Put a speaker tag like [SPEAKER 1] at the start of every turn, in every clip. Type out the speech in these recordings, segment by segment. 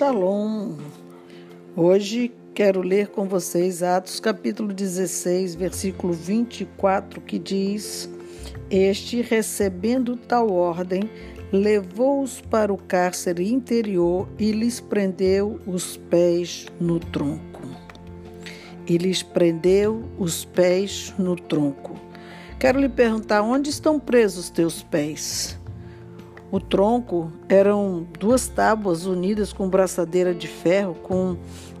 [SPEAKER 1] Shalom. Hoje quero ler com vocês Atos capítulo 16, versículo 24, que diz: Este, recebendo tal ordem, levou-os para o cárcere interior e lhes prendeu os pés no tronco. E lhes prendeu os pés no tronco. Quero lhe perguntar: onde estão presos teus pés? O tronco eram duas tábuas unidas com braçadeira de ferro, com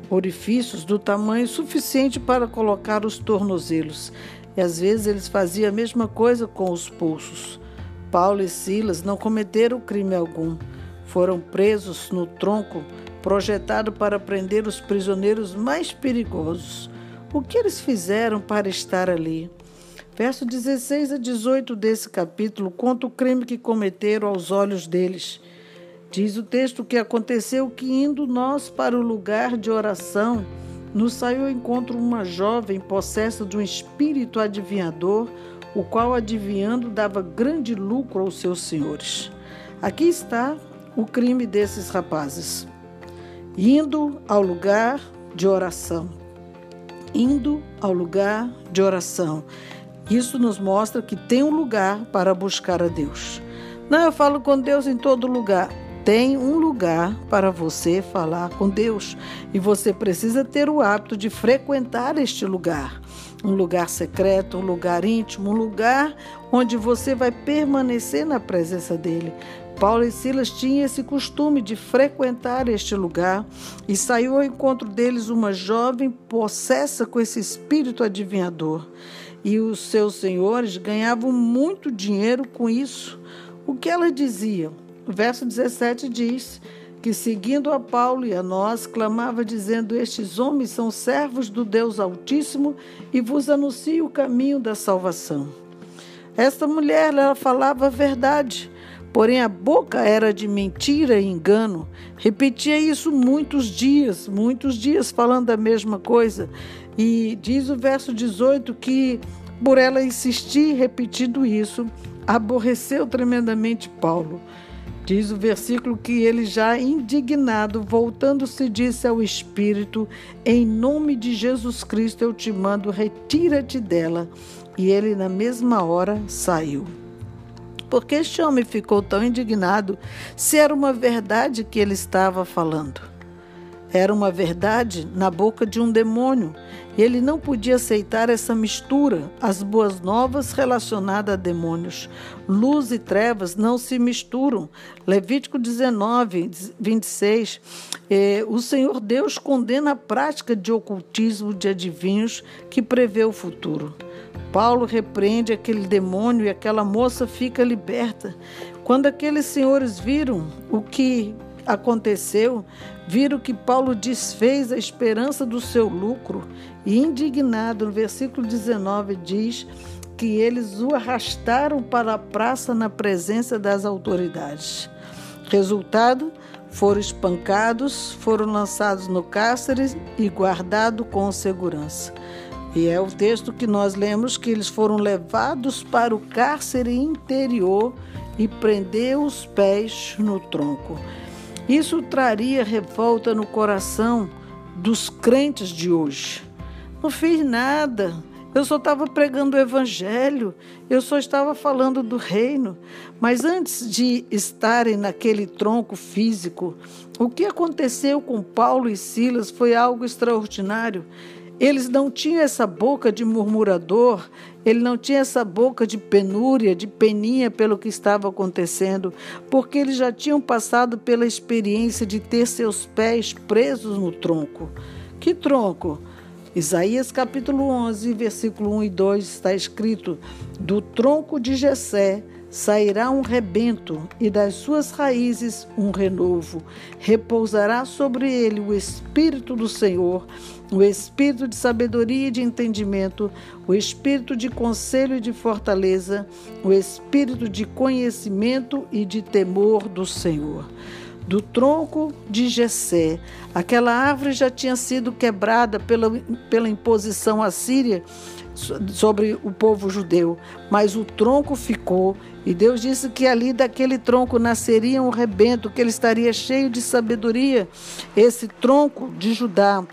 [SPEAKER 1] orifícios do tamanho suficiente para colocar os tornozelos. E às vezes eles faziam a mesma coisa com os pulsos. Paulo e Silas não cometeram crime algum. Foram presos no tronco projetado para prender os prisioneiros mais perigosos. O que eles fizeram para estar ali? Verso 16 a 18 desse capítulo conta o crime que cometeram aos olhos deles. Diz o texto que aconteceu que, indo nós para o lugar de oração, nos saiu ao encontro uma jovem possessa de um espírito adivinhador, o qual, adivinhando, dava grande lucro aos seus senhores. Aqui está o crime desses rapazes. Indo ao lugar de oração. Indo ao lugar de oração. Isso nos mostra que tem um lugar para buscar a Deus. Não, eu falo com Deus em todo lugar. Tem um lugar para você falar com Deus e você precisa ter o hábito de frequentar este lugar. Um lugar secreto, um lugar íntimo, um lugar onde você vai permanecer na presença dele. Paulo e Silas tinham esse costume de frequentar este lugar e saiu ao encontro deles uma jovem possessa com esse espírito adivinhador e os seus senhores ganhavam muito dinheiro com isso. O que ela dizia? O verso 17 diz que, seguindo a Paulo e a nós, clamava, dizendo: Estes homens são servos do Deus Altíssimo e vos anuncio o caminho da salvação. Esta mulher, ela falava a verdade, porém a boca era de mentira e engano. Repetia isso muitos dias, muitos dias falando a mesma coisa. E diz o verso 18 que, por ela insistir repetindo isso, aborreceu tremendamente Paulo. Diz o versículo que ele, já indignado, voltando-se, disse ao Espírito: Em nome de Jesus Cristo eu te mando, retira-te dela. E ele, na mesma hora, saiu. Por que este homem ficou tão indignado se era uma verdade que ele estava falando? Era uma verdade na boca de um demônio. E ele não podia aceitar essa mistura, as boas novas relacionadas a demônios. Luz e trevas não se misturam. Levítico 19, 26. Eh, o Senhor Deus condena a prática de ocultismo de adivinhos que prevê o futuro. Paulo repreende aquele demônio e aquela moça fica liberta. Quando aqueles senhores viram o que aconteceu, viram que Paulo desfez a esperança do seu lucro e, indignado, no versículo 19 diz que eles o arrastaram para a praça na presença das autoridades. Resultado: foram espancados, foram lançados no cárcere e guardados com segurança. E é o texto que nós lemos que eles foram levados para o cárcere interior e prendeu os pés no tronco. Isso traria revolta no coração dos crentes de hoje. Não fiz nada. Eu só estava pregando o evangelho, eu só estava falando do reino. Mas antes de estarem naquele tronco físico, o que aconteceu com Paulo e Silas foi algo extraordinário. Eles não tinham essa boca de murmurador, ele não tinha essa boca de penúria, de peninha pelo que estava acontecendo, porque eles já tinham passado pela experiência de ter seus pés presos no tronco. Que tronco? Isaías capítulo 11, versículo 1 e 2 está escrito: Do tronco de Jessé sairá um rebento e das suas raízes um renovo. Repousará sobre ele o espírito do Senhor, o espírito de sabedoria e de entendimento, o espírito de conselho e de fortaleza, o espírito de conhecimento e de temor do Senhor do tronco de Jessé. Aquela árvore já tinha sido quebrada pela, pela imposição assíria sobre o povo judeu, mas o tronco ficou. E Deus disse que ali daquele tronco nasceria um rebento, que ele estaria cheio de sabedoria. Esse tronco de Judá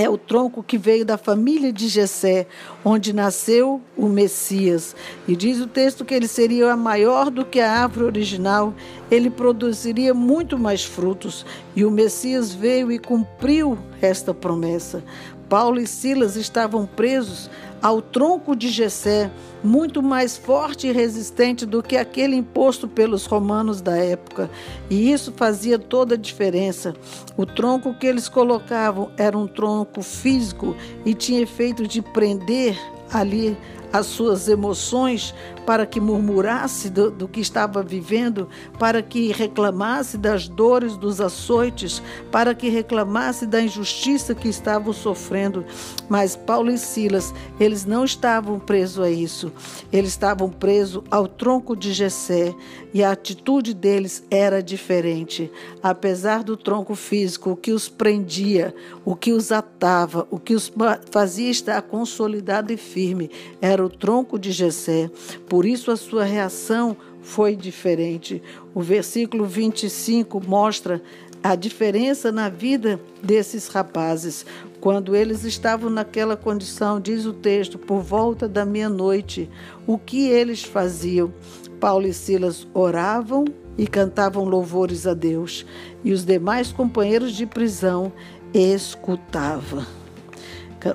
[SPEAKER 1] é o tronco que veio da família de Jessé, onde nasceu o Messias. E diz o texto que ele seria maior do que a árvore original, ele produziria muito mais frutos. E o Messias veio e cumpriu esta promessa. Paulo e Silas estavam presos ao tronco de Jessé, muito mais forte e resistente do que aquele imposto pelos romanos da época. E isso fazia toda a diferença. O tronco que eles colocavam era um tronco físico e tinha efeito de prender ali as suas emoções, para que murmurasse do, do, que estava vivendo, para que reclamasse das dores, dos açoites, para que reclamasse da injustiça que estavam sofrendo. Mas Paulo e Silas, eles não estavam presos a isso. Eles estavam presos ao tronco de Jessé e a atitude deles era diferente. Apesar do tronco físico, o que os prendia, o que os atava, o que os fazia estar consolidado e firme, era o tronco de Jessé. Por isso a sua reação foi diferente. O versículo 25 mostra a diferença na vida desses rapazes. Quando eles estavam naquela condição, diz o texto, por volta da meia-noite, o que eles faziam? Paulo e Silas oravam e cantavam louvores a Deus, e os demais companheiros de prisão escutavam.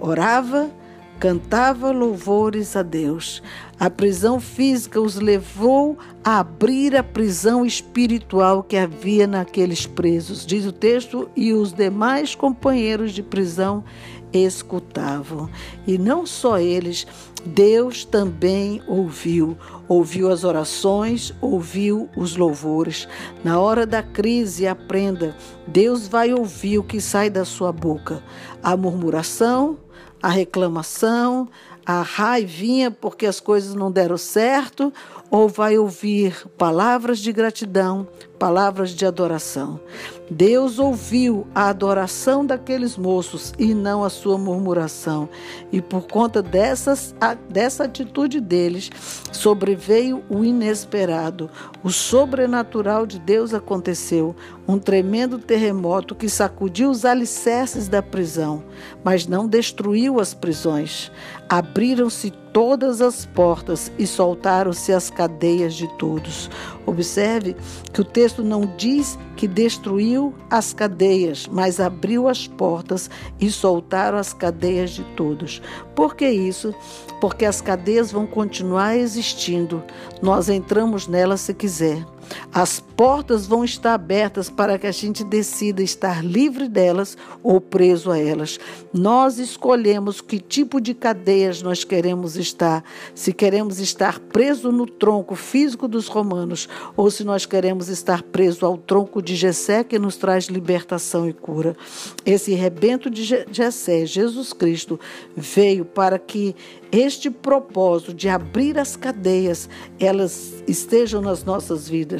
[SPEAKER 1] Orava cantava louvores a Deus. A prisão física os levou a abrir a prisão espiritual que havia naqueles presos, diz o texto, e os demais companheiros de prisão escutavam. E não só eles, Deus também ouviu. Ouviu as orações, ouviu os louvores. Na hora da crise, aprenda: Deus vai ouvir o que sai da sua boca. A murmuração, a reclamação, a raivinha porque as coisas não deram certo, ou vai ouvir palavras de gratidão, palavras de adoração. Deus ouviu a adoração daqueles moços e não a sua murmuração. E por conta dessas, dessa atitude deles, sobreveio o inesperado. O sobrenatural de Deus aconteceu. Um tremendo terremoto que sacudiu os alicerces da prisão, mas não destruiu as prisões. Abriram-se todas as portas e soltaram-se as cadeias de todos. Observe que o texto não diz que destruiu as cadeias, mas abriu as portas e soltaram as cadeias de todos. Por que isso? Porque as cadeias vão continuar existindo. Nós entramos nelas se quiser. As portas vão estar abertas para que a gente decida estar livre delas ou preso a elas. Nós escolhemos que tipo de cadeias nós queremos estar. Se queremos estar preso no tronco físico dos romanos ou se nós queremos estar preso ao tronco de Jessé que nos traz libertação e cura. Esse rebento de Jessé, Jesus Cristo, veio para que este propósito de abrir as cadeias, elas estejam nas nossas vidas.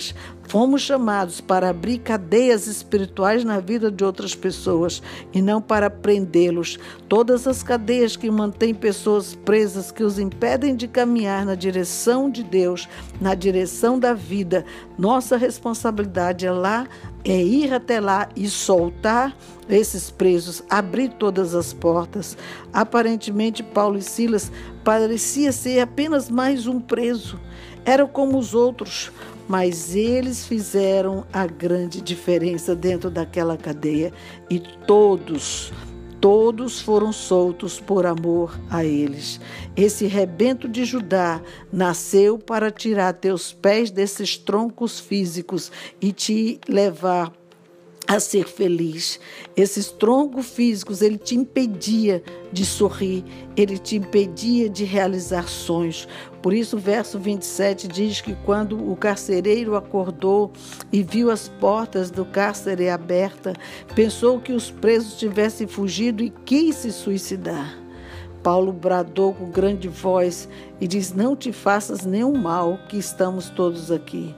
[SPEAKER 1] Fomos chamados para abrir cadeias espirituais na vida de outras pessoas e não para prendê-los. Todas as cadeias que mantêm pessoas presas, que os impedem de caminhar na direção de Deus, na direção da vida, nossa responsabilidade é lá, é ir até lá e soltar esses presos, abrir todas as portas. Aparentemente, Paulo e Silas parecia ser apenas mais um preso. Eram como os outros, mas eles fizeram a grande diferença dentro daquela cadeia e todos, todos foram soltos por amor a eles. Esse rebento de Judá nasceu para tirar teus pés desses troncos físicos e te levar a ser feliz. Esses troncos físicos, ele te impedia de sorrir, ele te impedia de realizar sonhos. Por isso, o verso 27 diz que quando o carcereiro acordou e viu as portas do cárcere abertas, pensou que os presos tivessem fugido e quis se suicidar. Paulo bradou com grande voz e diz: Não te faças nenhum mal, que estamos todos aqui.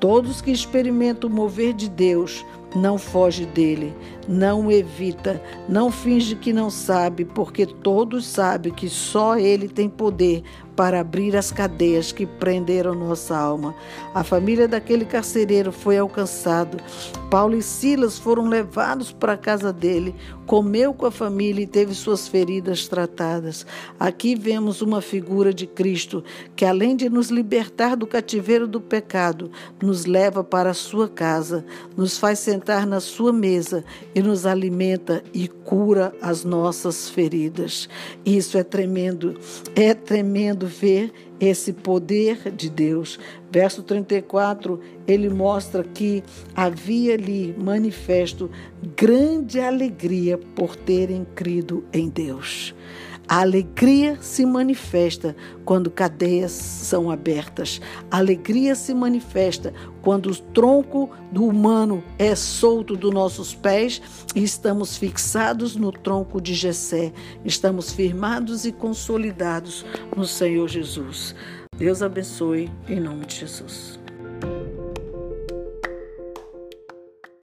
[SPEAKER 1] Todos que experimentam o mover de Deus não foge dele, não o evita, não finge que não sabe, porque todos sabem que só ele tem poder para abrir as cadeias que prenderam nossa alma. A família daquele carcereiro foi alcançado. Paulo e Silas foram levados para a casa dele, comeu com a família e teve suas feridas tratadas. Aqui vemos uma figura de Cristo que, além de nos libertar do cativeiro do pecado, nos leva para a sua casa, nos faz sentar na sua mesa e nos alimenta e cura as nossas feridas. Isso é tremendo, é tremendo ver esse poder de Deus. Verso 34, ele mostra que havia ali manifesto grande alegria por terem crido em Deus. A alegria se manifesta quando cadeias são abertas. A alegria se manifesta quando o tronco do humano é solto dos nossos pés e estamos fixados no tronco de Jessé. Estamos firmados e consolidados no Senhor Jesus. Deus abençoe em nome de Jesus.